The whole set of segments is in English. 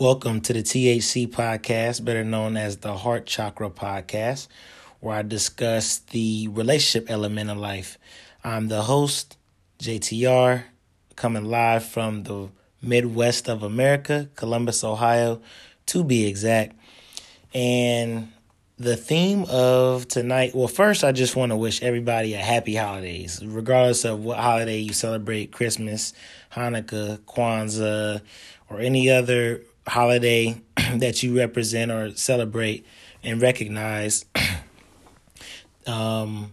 Welcome to the THC podcast, better known as the Heart Chakra podcast, where I discuss the relationship element of life. I'm the host, JTR, coming live from the Midwest of America, Columbus, Ohio, to be exact. And the theme of tonight, well, first, I just want to wish everybody a happy holidays, regardless of what holiday you celebrate Christmas, Hanukkah, Kwanzaa, or any other holiday that you represent or celebrate and recognize um,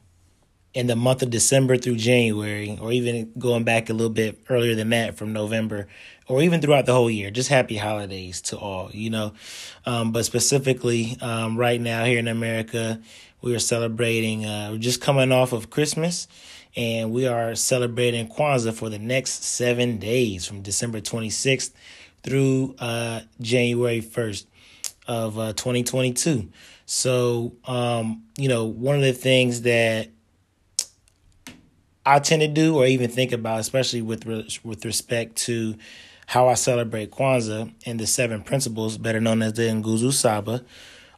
in the month of December through January, or even going back a little bit earlier than that from November, or even throughout the whole year. Just happy holidays to all, you know. Um, but specifically, um, right now here in America, we are celebrating, uh, we're just coming off of Christmas, and we are celebrating Kwanzaa for the next seven days from December 26th through uh, January 1st of uh, 2022. So, um, you know, one of the things that I tend to do or even think about, especially with with respect to how I celebrate Kwanzaa and the seven principles, better known as the Nguzo Saba,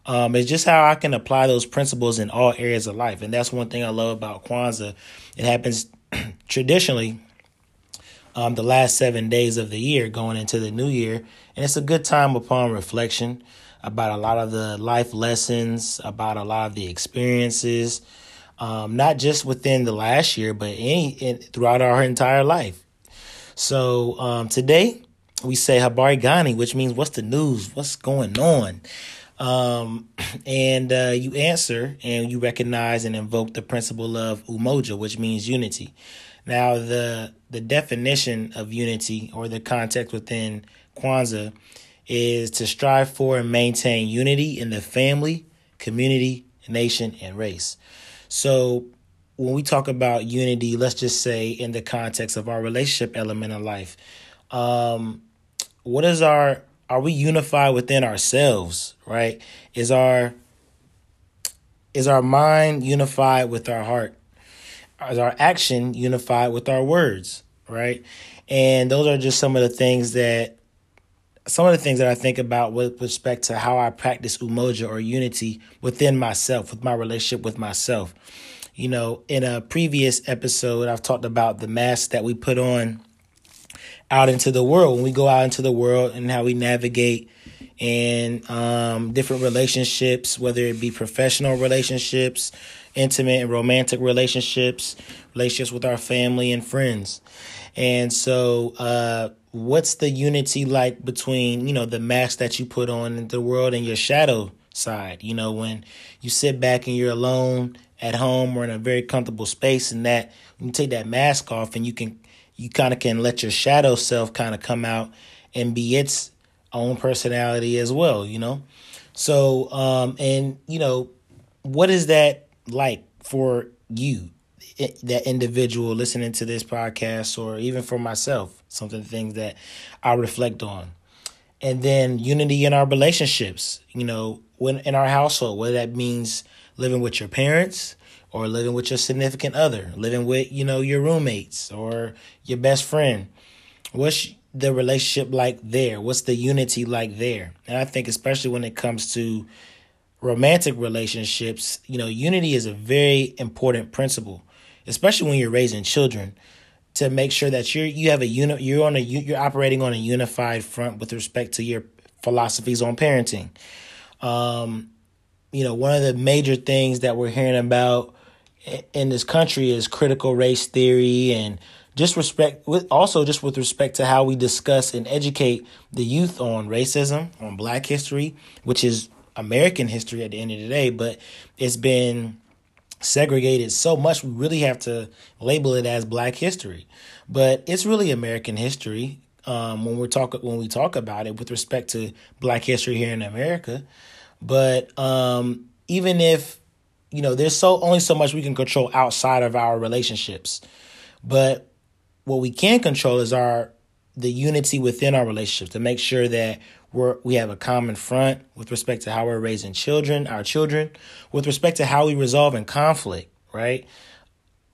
um, is just how I can apply those principles in all areas of life. And that's one thing I love about Kwanzaa. It happens traditionally um, the last seven days of the year going into the new year. And it's a good time upon reflection about a lot of the life lessons, about a lot of the experiences, um, not just within the last year, but any in, throughout our entire life. So um, today we say Habari Gani, which means what's the news? What's going on? Um, and uh, you answer and you recognize and invoke the principle of umoja, which means unity. Now, the the definition of unity or the context within Kwanzaa is to strive for and maintain unity in the family, community, nation, and race. So, when we talk about unity, let's just say in the context of our relationship element of life, um, what is our are we unified within ourselves? Right? Is our is our mind unified with our heart? Is our action unified with our words, right? And those are just some of the things that some of the things that I think about with respect to how I practice umoja or unity within myself, with my relationship with myself. You know, in a previous episode, I've talked about the mask that we put on out into the world when we go out into the world and how we navigate in um, different relationships, whether it be professional relationships, intimate and romantic relationships, relationships with our family and friends. And so, uh, what's the unity like between, you know, the mask that you put on in the world and your shadow side? You know, when you sit back and you're alone at home or in a very comfortable space and that you take that mask off and you can, you kind of can let your shadow self kind of come out and be its own personality as well, you know? So, um, and, you know, what is that like for you, that individual listening to this podcast, or even for myself, something things that I reflect on. And then unity in our relationships, you know, when in our household, whether that means living with your parents or living with your significant other, living with, you know, your roommates or your best friend. What's the relationship like there? What's the unity like there? And I think especially when it comes to romantic relationships, you know, unity is a very important principle, especially when you're raising children, to make sure that you're you have a unit you're on a you're operating on a unified front with respect to your philosophies on parenting. Um, you know, one of the major things that we're hearing about in this country is critical race theory and just respect with also just with respect to how we discuss and educate the youth on racism, on black history, which is American history at the end of the day, but it's been segregated so much we really have to label it as black history. But it's really American history um, when we're talk when we talk about it with respect to black history here in America. But um, even if you know, there's so only so much we can control outside of our relationships. But what we can control is our the unity within our relationships to make sure that we're, we have a common front with respect to how we're raising children, our children, with respect to how we resolve in conflict, right?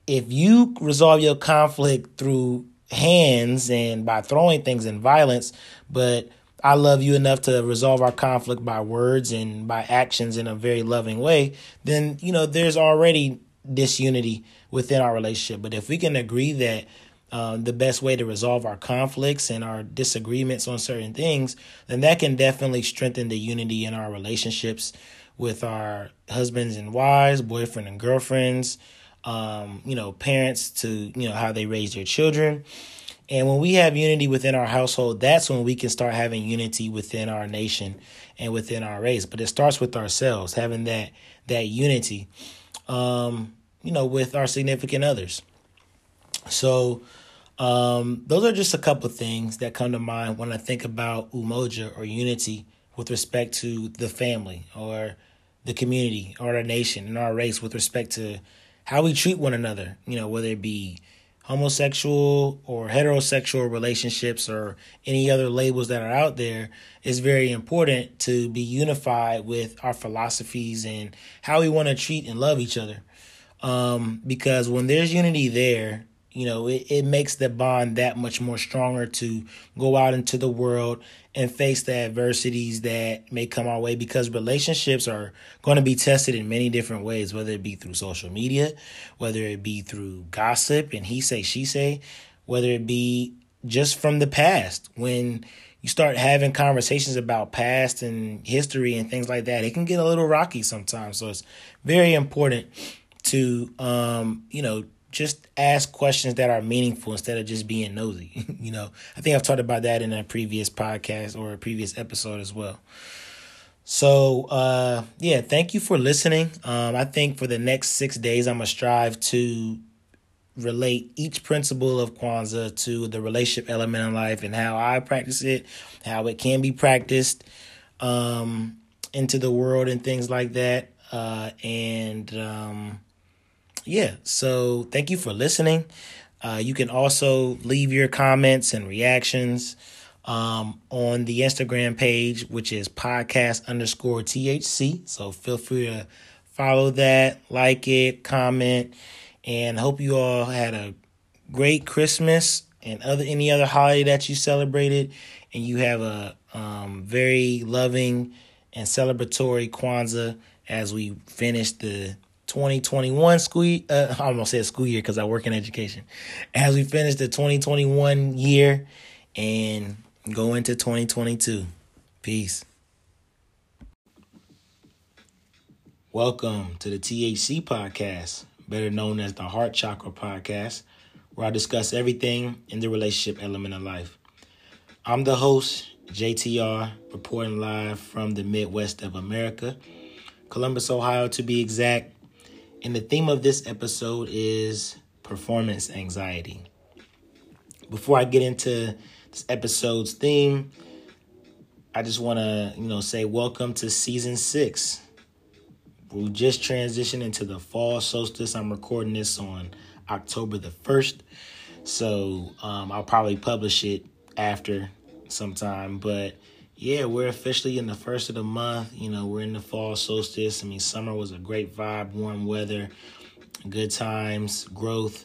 If you resolve your conflict through hands and by throwing things in violence, but I love you enough to resolve our conflict by words and by actions in a very loving way, then, you know, there's already disunity within our relationship. But if we can agree that uh, the best way to resolve our conflicts and our disagreements on certain things, then that can definitely strengthen the unity in our relationships with our husbands and wives, boyfriend and girlfriends, um, you know, parents to, you know, how they raise their children. And when we have unity within our household, that's when we can start having unity within our nation and within our race. But it starts with ourselves, having that that unity, um, you know, with our significant others. So um, those are just a couple things that come to mind when I think about umoja or unity with respect to the family or the community or our nation and our race with respect to how we treat one another, you know, whether it be homosexual or heterosexual relationships or any other labels that are out there is very important to be unified with our philosophies and how we want to treat and love each other. Um, because when there's unity there, you know, it, it makes the bond that much more stronger to go out into the world and face the adversities that may come our way because relationships are going to be tested in many different ways, whether it be through social media, whether it be through gossip and he say, she say, whether it be just from the past when you start having conversations about past and history and things like that, it can get a little rocky sometimes. So it's very important to, um, you know, just ask questions that are meaningful instead of just being nosy. you know, I think I've talked about that in a previous podcast or a previous episode as well. So, uh, yeah, thank you for listening. Um, I think for the next six days, I'm going to strive to relate each principle of Kwanzaa to the relationship element in life and how I practice it, how it can be practiced um, into the world and things like that. Uh, and, um, yeah, so thank you for listening. Uh, you can also leave your comments and reactions um, on the Instagram page, which is podcast underscore THC. So feel free to follow that, like it, comment, and hope you all had a great Christmas and other any other holiday that you celebrated, and you have a um, very loving and celebratory Kwanzaa as we finish the 2021 school uh, I almost said school year because I work in education. As we finish the 2021 year and go into 2022. Peace. Welcome to the THC podcast, better known as the Heart Chakra podcast, where I discuss everything in the relationship element of life. I'm the host, JTR, reporting live from the Midwest of America, Columbus, Ohio to be exact. And the theme of this episode is performance anxiety. Before I get into this episode's theme, I just want to, you know, say welcome to season 6. We just transitioned into the fall solstice. I'm recording this on October the 1st. So, um, I'll probably publish it after sometime, but yeah, we're officially in the first of the month. You know, we're in the fall solstice. I mean, summer was a great vibe, warm weather, good times, growth.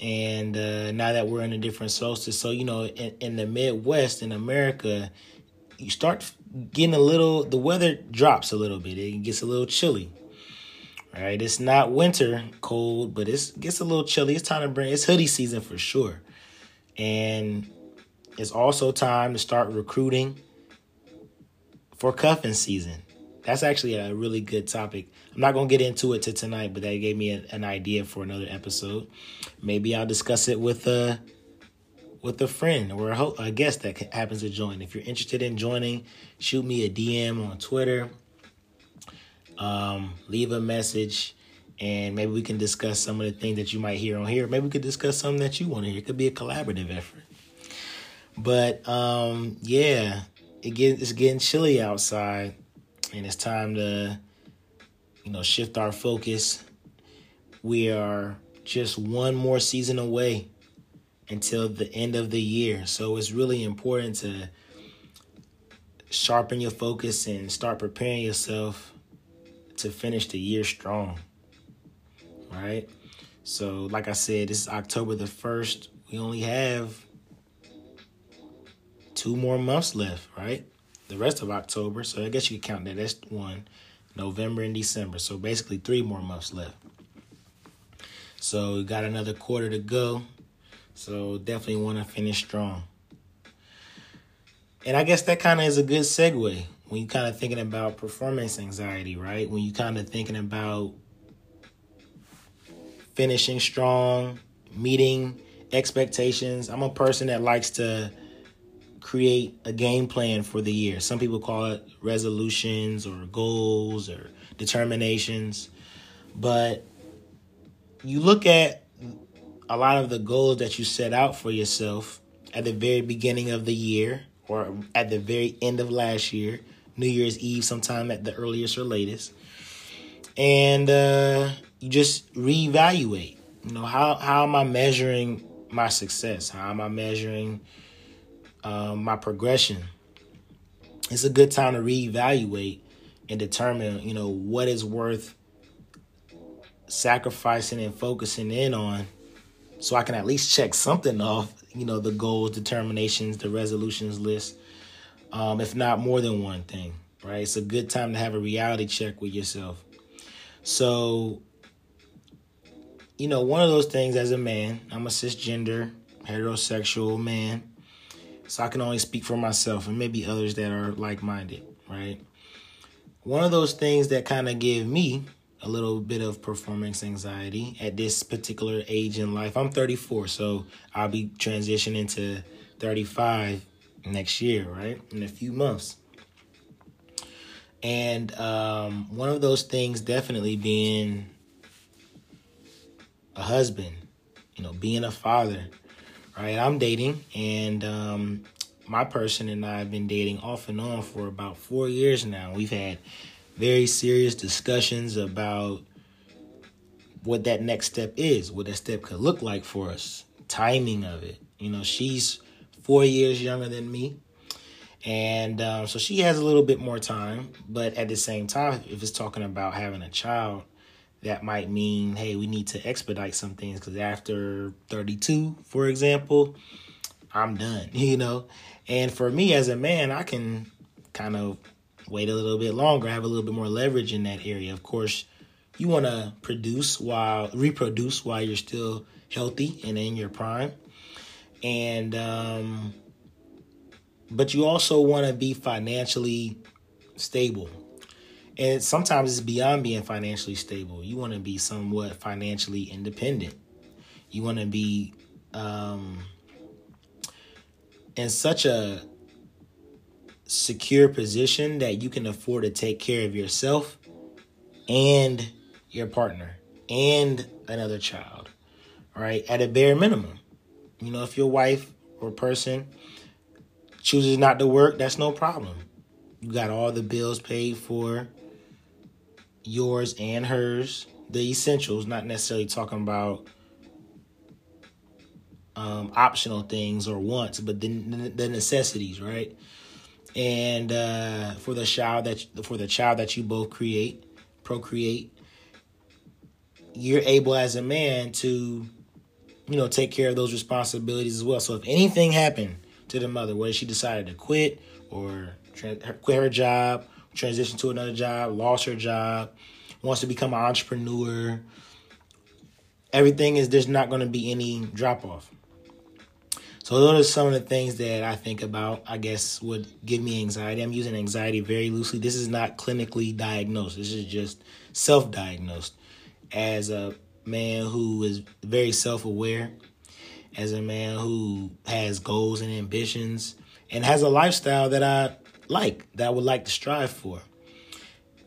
And uh, now that we're in a different solstice, so you know, in, in the Midwest in America, you start getting a little. The weather drops a little bit. It gets a little chilly. Right, it's not winter cold, but it gets a little chilly. It's time to bring. It's hoodie season for sure, and it's also time to start recruiting for cuffing season. That's actually a really good topic. I'm not going to get into it to tonight, but that gave me a, an idea for another episode. Maybe I'll discuss it with a with a friend or a, ho- a guest that happens to join. If you're interested in joining, shoot me a DM on Twitter. Um, leave a message and maybe we can discuss some of the things that you might hear on here. Maybe we could discuss something that you want to hear. It could be a collaborative effort. But um, yeah, it get, it's getting chilly outside, and it's time to, you know, shift our focus. We are just one more season away until the end of the year, so it's really important to sharpen your focus and start preparing yourself to finish the year strong. Right? So, like I said, this is October the 1st. We only have two more months left, right? The rest of October. So I guess you could count that. That's one. November and December. So basically three more months left. So we got another quarter to go. So definitely want to finish strong. And I guess that kind of is a good segue when you kind of thinking about performance anxiety, right? When you kind of thinking about finishing strong, meeting expectations. I'm a person that likes to create a game plan for the year. Some people call it resolutions or goals or determinations. But you look at a lot of the goals that you set out for yourself at the very beginning of the year or at the very end of last year, New Year's Eve, sometime at the earliest or latest. And uh, you just reevaluate. You know, how, how am I measuring my success? How am I measuring um, my progression? It's a good time to reevaluate and determine, you know, what is worth sacrificing and focusing in on so I can at least check something off, you know, the goals, determinations, the resolutions list, um, if not more than one thing, right? It's a good time to have a reality check with yourself. So, you know, one of those things as a man, I'm a cisgender, heterosexual man, so I can only speak for myself and maybe others that are like minded, right? One of those things that kind of give me a little bit of performance anxiety at this particular age in life. I'm 34, so I'll be transitioning to 35 next year, right? In a few months. And um, one of those things definitely being a husband, you know, being a father, right? I'm dating, and um, my person and I have been dating off and on for about four years now. We've had very serious discussions about what that next step is, what that step could look like for us, timing of it. You know, she's four years younger than me. And um, so she has a little bit more time. But at the same time, if it's talking about having a child, that might mean, hey, we need to expedite some things because after 32, for example, I'm done, you know? And for me as a man, I can kind of wait a little bit longer, have a little bit more leverage in that area. Of course, you want to produce while reproduce while you're still healthy and in your prime. And um but you also want to be financially stable. And sometimes it's beyond being financially stable. You want to be somewhat financially independent. You want to be um in such a secure position that you can afford to take care of yourself and your partner and another child, right? At a bare minimum. You know, if your wife or person chooses not to work, that's no problem. You got all the bills paid for, yours and hers, the essentials, not necessarily talking about um, optional things or wants, but the, the necessities, right? and uh, for the child that for the child that you both create, procreate, you're able as a man to, you know, take care of those responsibilities as well. So if anything happened to the mother, whether she decided to quit or quit her job, transition to another job, lost her job, wants to become an entrepreneur, everything is there's not going to be any drop off. So those are some of the things that I think about, I guess, would give me anxiety. I'm using anxiety very loosely. This is not clinically diagnosed. This is just self-diagnosed. As a man who is very self-aware, as a man who has goals and ambitions, and has a lifestyle that I like, that I would like to strive for.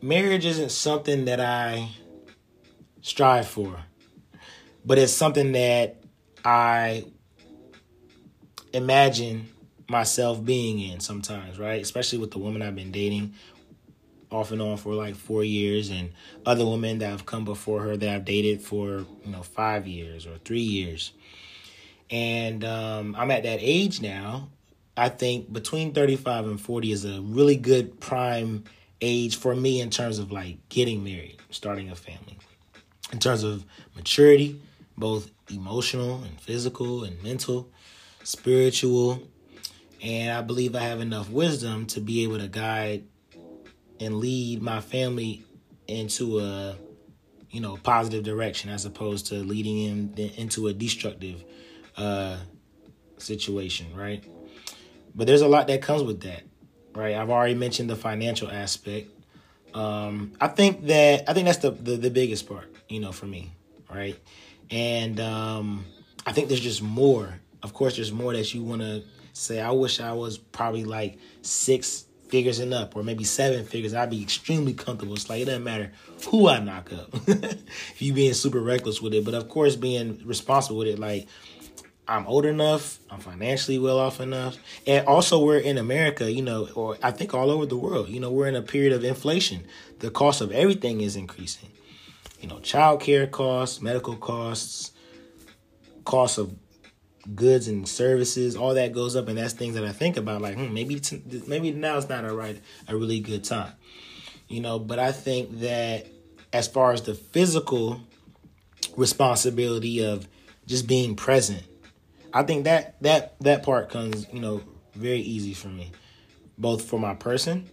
Marriage isn't something that I strive for, but it's something that I imagine myself being in sometimes, right? Especially with the woman I've been dating off and on for like four years and other women that have come before her that I've dated for, you know, five years or three years. And um, I'm at that age now. I think between 35 and 40 is a really good prime age for me in terms of like getting married, starting a family. In terms of maturity, both emotional and physical and mental spiritual, And I believe I have enough wisdom to be able to guide and lead my family into a you know positive direction as opposed to leading them into a destructive uh, situation, right? But there's a lot that comes with that, right? I've already mentioned the financial aspect. Um, I think that I think that's the, the, the biggest part, you know, for me, right? And um, I think there's just more. Of course, there's more that you want to say. I wish I was probably like six figures and up, or maybe seven figures. I'd be extremely comfortable. It's like it doesn't matter who I knock up. if you being super reckless with it, but of course, being responsible with it, like I'm old enough, I'm financially well off enough. And also we're in America, you know, or I think all over the world, you know, we're in a period of inflation. The cost of everything is increasing. You know, child care costs, medical costs, costs of goods and services, all that goes up and that's things that I think about like, hmm, maybe t- maybe now is not a right a really good time. You know, but I think that as far as the physical responsibility of just being present I think that that that part comes, you know, very easy for me, both for my person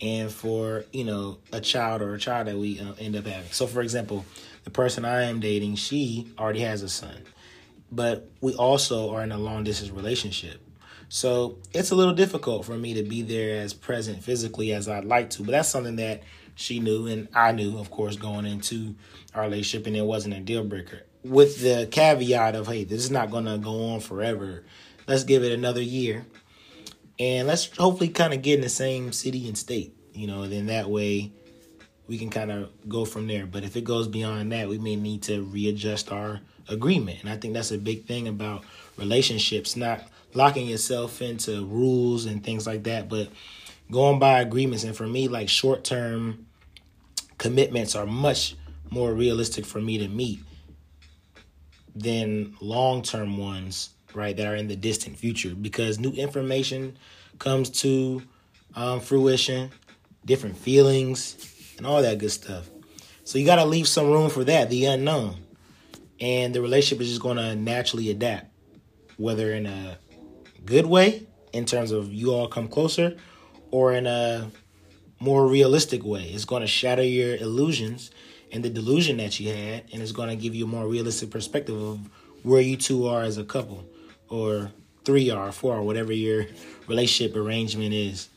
and for you know a child or a child that we uh, end up having. So, for example, the person I am dating, she already has a son, but we also are in a long distance relationship. So it's a little difficult for me to be there as present physically as I'd like to, but that's something that she knew and I knew, of course, going into our relationship, and it wasn't a deal breaker with the caveat of, hey, this is not going to go on forever. Let's give it another year. And let's hopefully kind of get in the same city and state, you know, then that way we can kind of go from there. But if it goes beyond that, we may need to readjust our agreement. And I think that's a big thing about relationships, not locking yourself into rules and things like that, but going by agreements. And for me, like short term commitments are much more realistic for me to meet than long term ones, right, that are in the distant future because new information comes to um, fruition, different feelings, and all that good stuff. So you got to leave some room for that, the unknown. And the relationship is just going to naturally adapt, whether in a good way, in terms of you all come closer, or in a more realistic way. It's going to shatter your illusions and the delusion that you had, and it's going to give you a more realistic perspective of where you two are as a couple, or three are, four, or whatever your relationship arrangement is,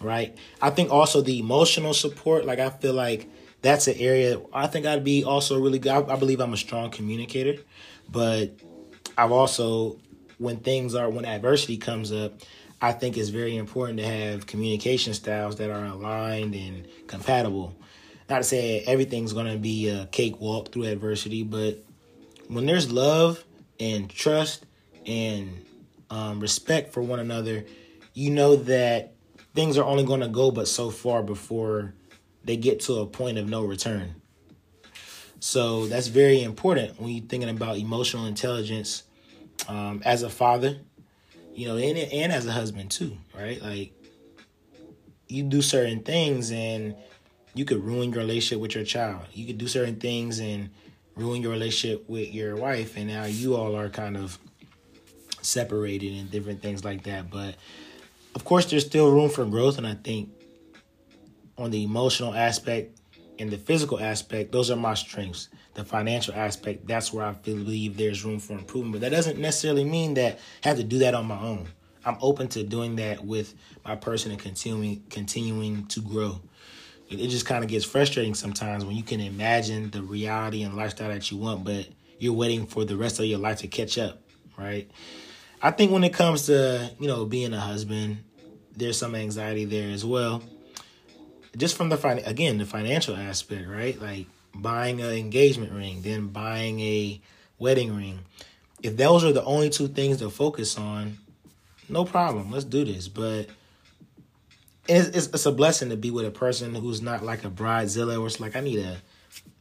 right? I think also the emotional support, like I feel like that's an area I think I'd be also really good. I, I believe I'm a strong communicator, but I've also when things are when adversity comes up, I think it's very important to have communication styles that are aligned and compatible not to say everything's gonna be a cakewalk through adversity, but when there's love and trust and um, respect for one another, you know that things are only gonna go but so far before they get to a point of no return. So that's very important when you're thinking about emotional intelligence um, as a father, you know, and and as a husband too, right? Like you do certain things and you could ruin your relationship with your child. You could do certain things and ruin your relationship with your wife, and now you all are kind of separated and different things like that. But of course, there's still room for growth, and I think on the emotional aspect and the physical aspect, those are my strengths. The financial aspect, that's where I believe there's room for improvement. But that doesn't necessarily mean that I have to do that on my own. I'm open to doing that with my person and continuing continuing to grow it, just kind of gets frustrating sometimes when you can imagine the reality and lifestyle that you want, but you're waiting for the rest of your life to catch up, right? I think when it comes to, you know, being a husband, there's some anxiety there as well. Just from the fin- again, the financial aspect, right? Like buying an engagement ring, then buying a wedding ring. If those are the only two things to focus on, no problem. Let's do this. But it's, it's, a blessing to be with a person who's not like a bridezilla where it's like I need a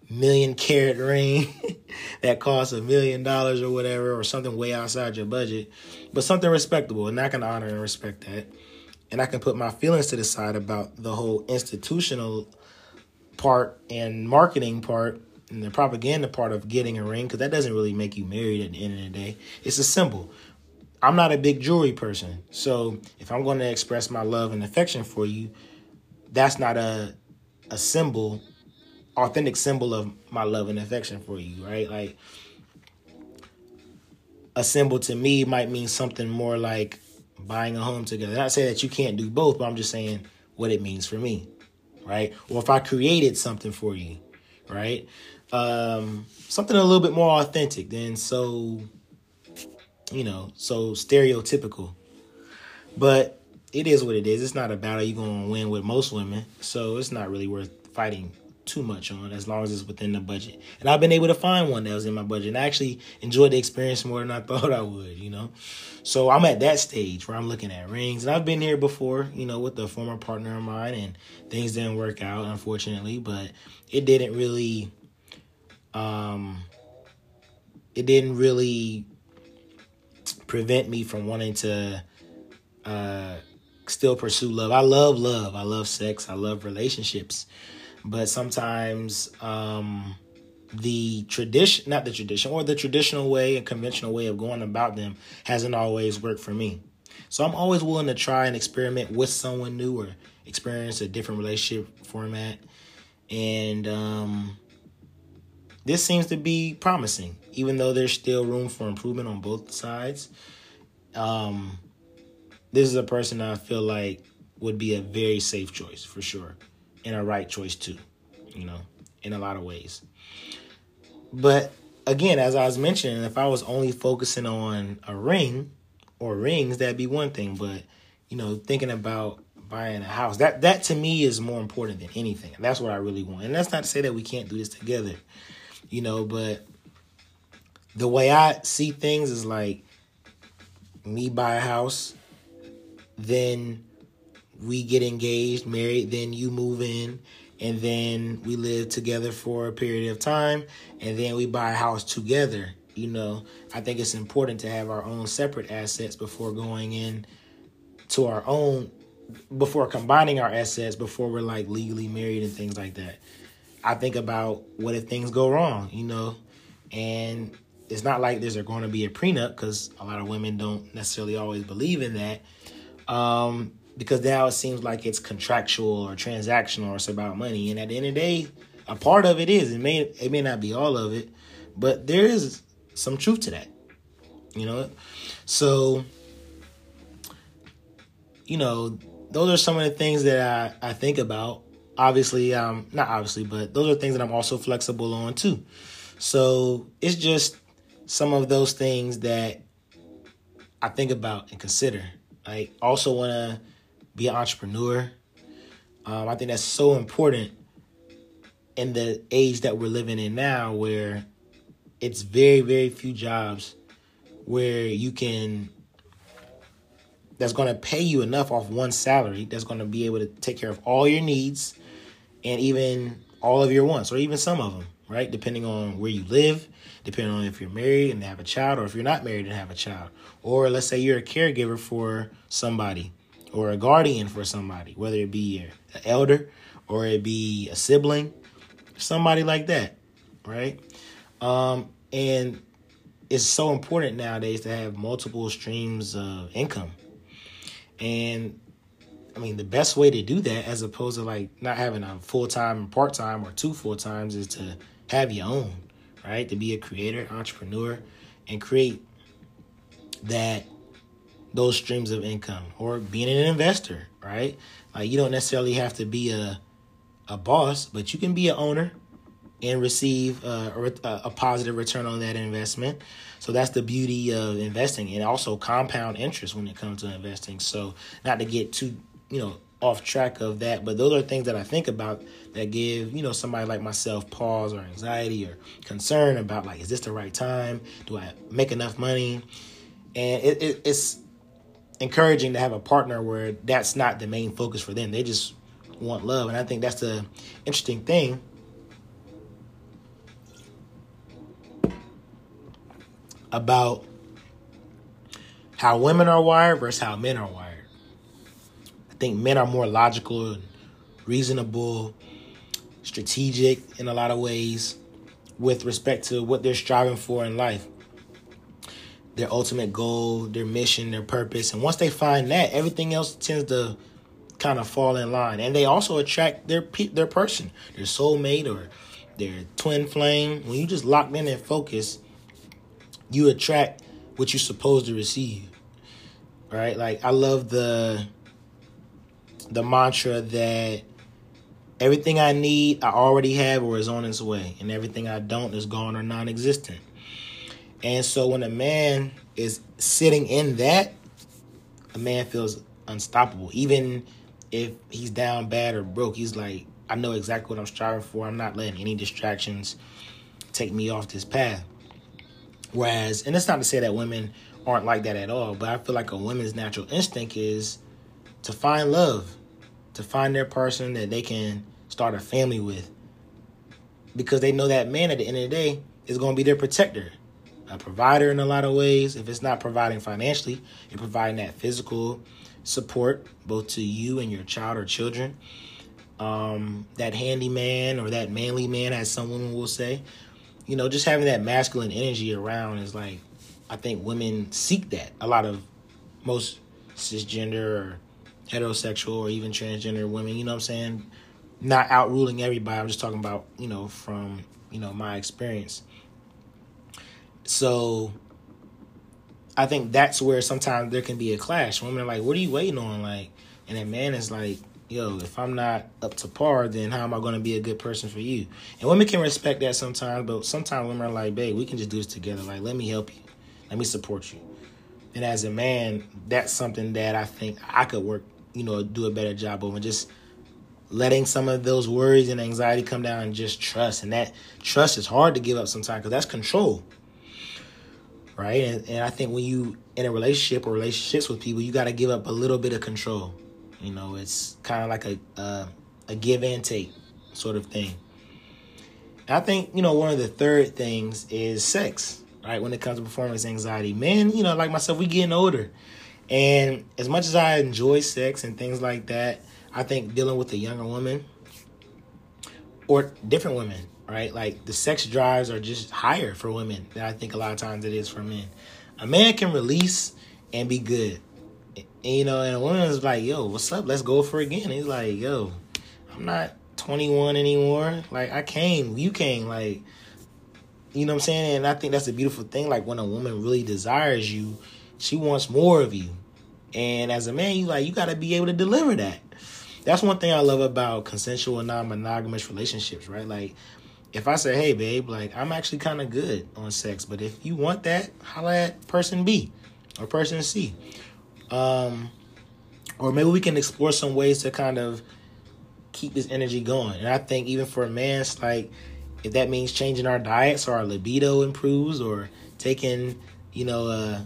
million carat ring that costs a million dollars or whatever or something way outside your budget but something respectable and I can honor and respect that. And I can put my feelings to the side about the whole institutional part and marketing part and the propaganda part of getting a ring because that doesn't really make you married at the end of the day. It's a symbol I'm not a big jewelry person. So if I'm going to express my love and affection for you, that's not a a symbol, authentic symbol of my love and affection for you, right? Like a symbol to me might mean something more like buying a home together. Not say that you can't do both, but I'm just saying what it means for me, right? Or if I created something for you, right? Um, something a little bit more authentic than so you know, so stereotypical. But it is what it is. It's not a battle you're going to win with most women. So it's not really worth fighting too much on as long as it's within the budget. And I've been able to find one that was in my budget. And I actually enjoyed the experience more than I thought I would, you know. So I'm at that stage where I'm looking at rings. And I've been here before, you know, with a former partner of mine and things didn't work out, unfortunately. But it didn't really um it didn't really prevent me from wanting to uh, still pursue love. I love love. I love sex. I love relationships. But sometimes um, the tradition, not the tradition, or the traditional way and conventional way of going about them hasn't always worked for me. So I'm always willing to try and experiment with someone new or experience a different relationship format. And um, this seems to be promising, even though there's still room for improvement on both sides. Um, this is a person I feel like would be a very safe choice for sure, and a right choice too, you know, in a lot of ways. But again, as I was mentioning, if I was only focusing on a ring or rings, that'd be one thing. But you know, thinking about buying a house, that that to me is more important than anything. That's what I really want. And that's not to say that we can't do this together you know, but the way I see things is like me buy a house, then we get engaged, married, then you move in, and then we live together for a period of time, and then we buy a house together. You know, I think it's important to have our own separate assets before going in to our own before combining our assets before we're like legally married and things like that. I think about what if things go wrong, you know, and it's not like there's going to be a prenup because a lot of women don't necessarily always believe in that. Um, because now it seems like it's contractual or transactional or it's about money. And at the end of the day, a part of it is. It may it may not be all of it, but there is some truth to that. You know? So you know, those are some of the things that I, I think about obviously, um, not obviously, but those are things that I'm also flexible on too. So it's just some of those things that I think about and consider. I also want to be an entrepreneur. Um, I think that's so important in the age that we're living in now, where it's very, very few jobs where you can that's going to pay you enough off one salary that's going to be able to take care of all your needs and even all of your wants, or even some of them, right? Depending on where you live, depending on if you're married and have a child, or if you're not married and have a child. Or let's say you're a caregiver for somebody, or a guardian for somebody, whether it be an elder or it be a sibling, somebody like that, right? Um, and it's so important nowadays to have multiple streams of income. And I mean, the best way to do that, as opposed to like not having a full time and part time or two full times, is to have your own, right? To be a creator, entrepreneur, and create that those streams of income or being an investor, right? Like you don't necessarily have to be a a boss, but you can be an owner and receive uh, a, a positive return on that investment. So that's the beauty of investing and also compound interest when it comes to investing. So not to get too you know, off track of that. But those are things that I think about that give, you know, somebody like myself pause or anxiety or concern about like, is this the right time? Do I make enough money? And it, it, it's encouraging to have a partner where that's not the main focus for them. They just want love. And I think that's the interesting thing. About how women are wired versus how men are wired think men are more logical and reasonable, strategic in a lot of ways with respect to what they're striving for in life. their ultimate goal, their mission, their purpose. And once they find that, everything else tends to kind of fall in line. And they also attract their their person, their soulmate or their twin flame. When you just locked in and focus, you attract what you're supposed to receive. Right? Like I love the the mantra that everything I need I already have or is on its way, and everything I don't is gone or non-existent. And so when a man is sitting in that, a man feels unstoppable. Even if he's down bad or broke, he's like, I know exactly what I'm striving for. I'm not letting any distractions take me off this path. Whereas, and it's not to say that women aren't like that at all, but I feel like a woman's natural instinct is to find love, to find their person that they can start a family with. Because they know that man at the end of the day is going to be their protector a provider in a lot of ways. If it's not providing financially, you're providing that physical support both to you and your child or children. Um, that handyman or that manly man, as some women will say, you know, just having that masculine energy around is like, I think women seek that. A lot of most cisgender or heterosexual or even transgender women, you know what I'm saying? Not outruling everybody. I'm just talking about, you know, from, you know, my experience so I think that's where sometimes there can be a clash. Women are like, "What are you waiting on?" Like, and that man is like, "Yo, if I'm not up to par, then how am I going to be a good person for you?" And women can respect that sometimes, but sometimes women are like, "Babe, we can just do this together. Like, let me help you, let me support you." And as a man, that's something that I think I could work, you know, do a better job of, and just letting some of those worries and anxiety come down and just trust. And that trust is hard to give up sometimes because that's control right? And, and I think when you in a relationship or relationships with people, you got to give up a little bit of control. You know, it's kind of like a uh, a give and take sort of thing. And I think you know one of the third things is sex, right? When it comes to performance anxiety, men, you know, like myself, we getting older, and as much as I enjoy sex and things like that, I think dealing with a younger woman or different women right? Like the sex drives are just higher for women than I think a lot of times it is for men. A man can release and be good. And, you know, and a woman is like, yo, what's up? Let's go for again. He's like, yo, I'm not 21 anymore. Like, I came, you came. Like, you know what I'm saying? And I think that's a beautiful thing. Like, when a woman really desires you, she wants more of you. And as a man, you like, you got to be able to deliver that. That's one thing I love about consensual non monogamous relationships, right? Like, if I say, hey, babe, like, I'm actually kind of good on sex, but if you want that, holla at person B or person C. Um, or maybe we can explore some ways to kind of keep this energy going. And I think even for a man, it's like, if that means changing our diet so our libido improves or taking, you know, a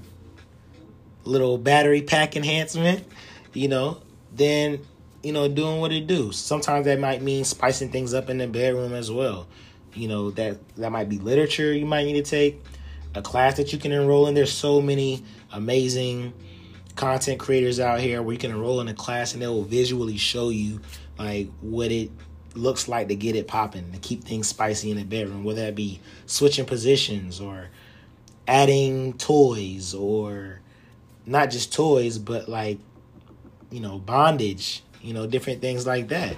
little battery pack enhancement, you know, then, you know, doing what it do. Sometimes that might mean spicing things up in the bedroom as well you know that that might be literature you might need to take a class that you can enroll in there's so many amazing content creators out here where you can enroll in a class and they will visually show you like what it looks like to get it popping to keep things spicy in the bedroom whether that be switching positions or adding toys or not just toys but like you know bondage you know different things like that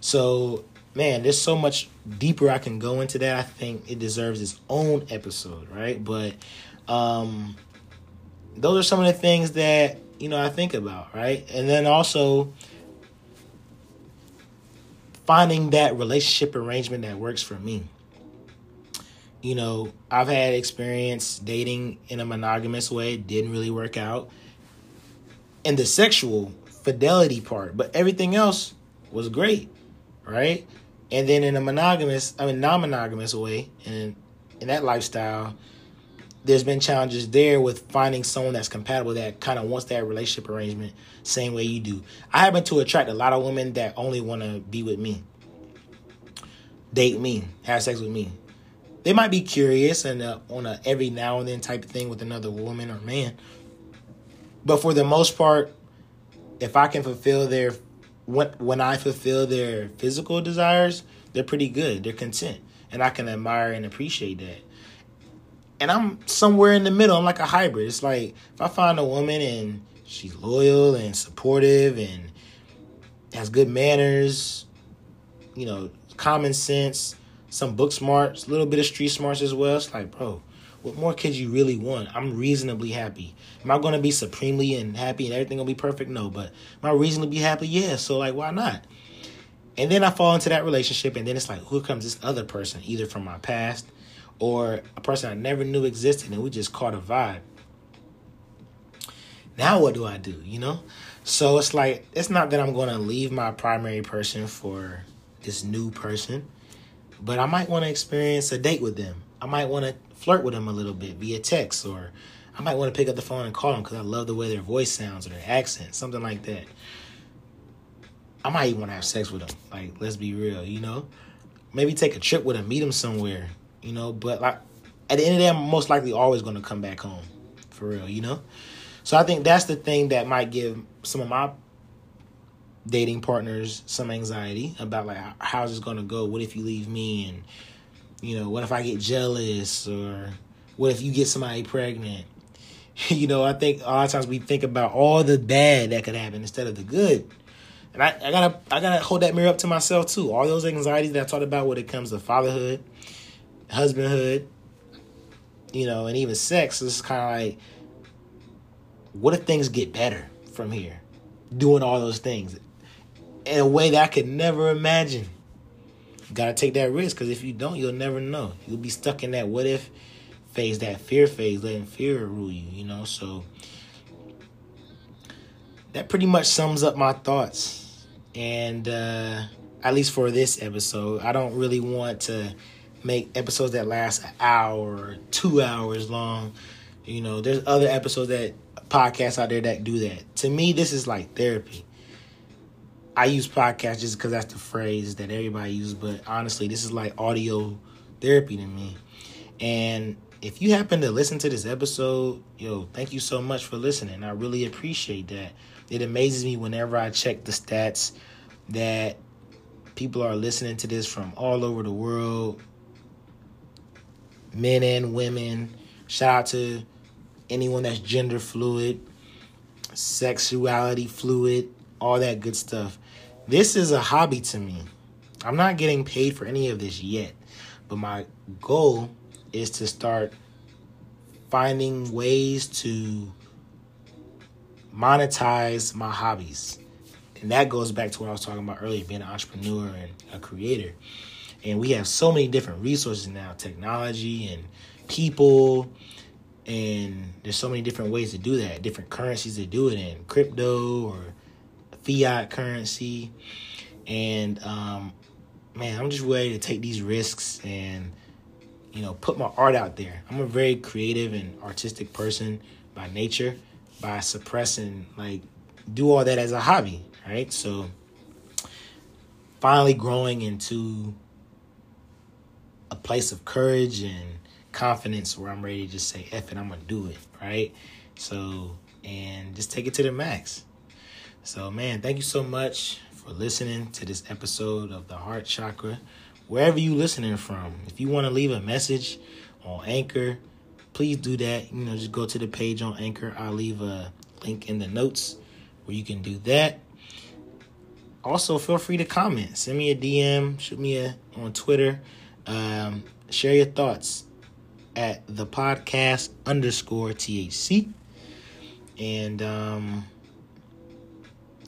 so man, there's so much deeper I can go into that. I think it deserves its own episode, right? But um those are some of the things that, you know, I think about, right? And then also finding that relationship arrangement that works for me. You know, I've had experience dating in a monogamous way, it didn't really work out. And the sexual fidelity part, but everything else was great, right? And then in a monogamous, I mean non-monogamous way, and in that lifestyle, there's been challenges there with finding someone that's compatible that kind of wants that relationship arrangement same way you do. I happen to attract a lot of women that only want to be with me, date me, have sex with me. They might be curious and uh, on a every now and then type of thing with another woman or man, but for the most part, if I can fulfill their when when I fulfill their physical desires, they're pretty good. They're content, and I can admire and appreciate that. and I'm somewhere in the middle. I'm like a hybrid. It's like if I find a woman and she's loyal and supportive and has good manners, you know, common sense, some book smarts, a little bit of street smarts as well. It's like, bro, what more could you really want? I'm reasonably happy. Am I gonna be supremely and happy and everything gonna be perfect? No, but am I reasonably happy? Yeah. So like, why not? And then I fall into that relationship, and then it's like, who comes this other person, either from my past or a person I never knew existed, and we just caught a vibe. Now what do I do? You know, so it's like it's not that I'm going to leave my primary person for this new person, but I might want to experience a date with them. I might want to flirt with them a little bit via text, or I might want to pick up the phone and call them because I love the way their voice sounds or their accent, something like that. I might even want to have sex with them. Like, let's be real, you know. Maybe take a trip with them, meet them somewhere, you know. But like at the end of the day, I'm most likely always going to come back home, for real, you know. So I think that's the thing that might give some of my dating partners some anxiety about like how's this to go? What if you leave me? And you know, what if I get jealous? Or what if you get somebody pregnant? you know, I think a lot of times we think about all the bad that could happen instead of the good. And I, I gotta I gotta hold that mirror up to myself too. All those anxieties that I talked about when it comes to fatherhood, husbandhood, you know, and even sex. It's kind of like, what if things get better from here? Doing all those things in a way that I could never imagine. You gotta take that risk because if you don't, you'll never know. You'll be stuck in that what if phase, that fear phase, letting fear rule you, you know? So that pretty much sums up my thoughts. And uh, at least for this episode, I don't really want to make episodes that last an hour two hours long. You know, there's other episodes that podcasts out there that do that. To me, this is like therapy. I use podcast just because that's the phrase that everybody uses, but honestly, this is like audio therapy to me. And if you happen to listen to this episode, yo, thank you so much for listening. I really appreciate that. It amazes me whenever I check the stats that people are listening to this from all over the world men and women. Shout out to anyone that's gender fluid, sexuality fluid, all that good stuff. This is a hobby to me. I'm not getting paid for any of this yet, but my goal is to start finding ways to monetize my hobbies. And that goes back to what I was talking about earlier being an entrepreneur and a creator. And we have so many different resources now technology and people. And there's so many different ways to do that, different currencies to do it in crypto or fiat currency. And um, man, I'm just ready to take these risks and you know put my art out there. I'm a very creative and artistic person by nature. By suppressing, like, do all that as a hobby, right? So, finally growing into a place of courage and confidence where I'm ready to just say, F it, I'm gonna do it, right? So, and just take it to the max. So, man, thank you so much for listening to this episode of the Heart Chakra. Wherever you listening from, if you want to leave a message on Anchor, please do that. You know, just go to the page on Anchor. I'll leave a link in the notes where you can do that. Also, feel free to comment. Send me a DM, shoot me a on Twitter. Um, share your thoughts at the podcast underscore THC. And um,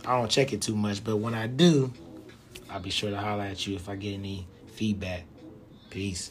I don't check it too much, but when I do, I'll be sure to holler at you if I get any feedback. Peace.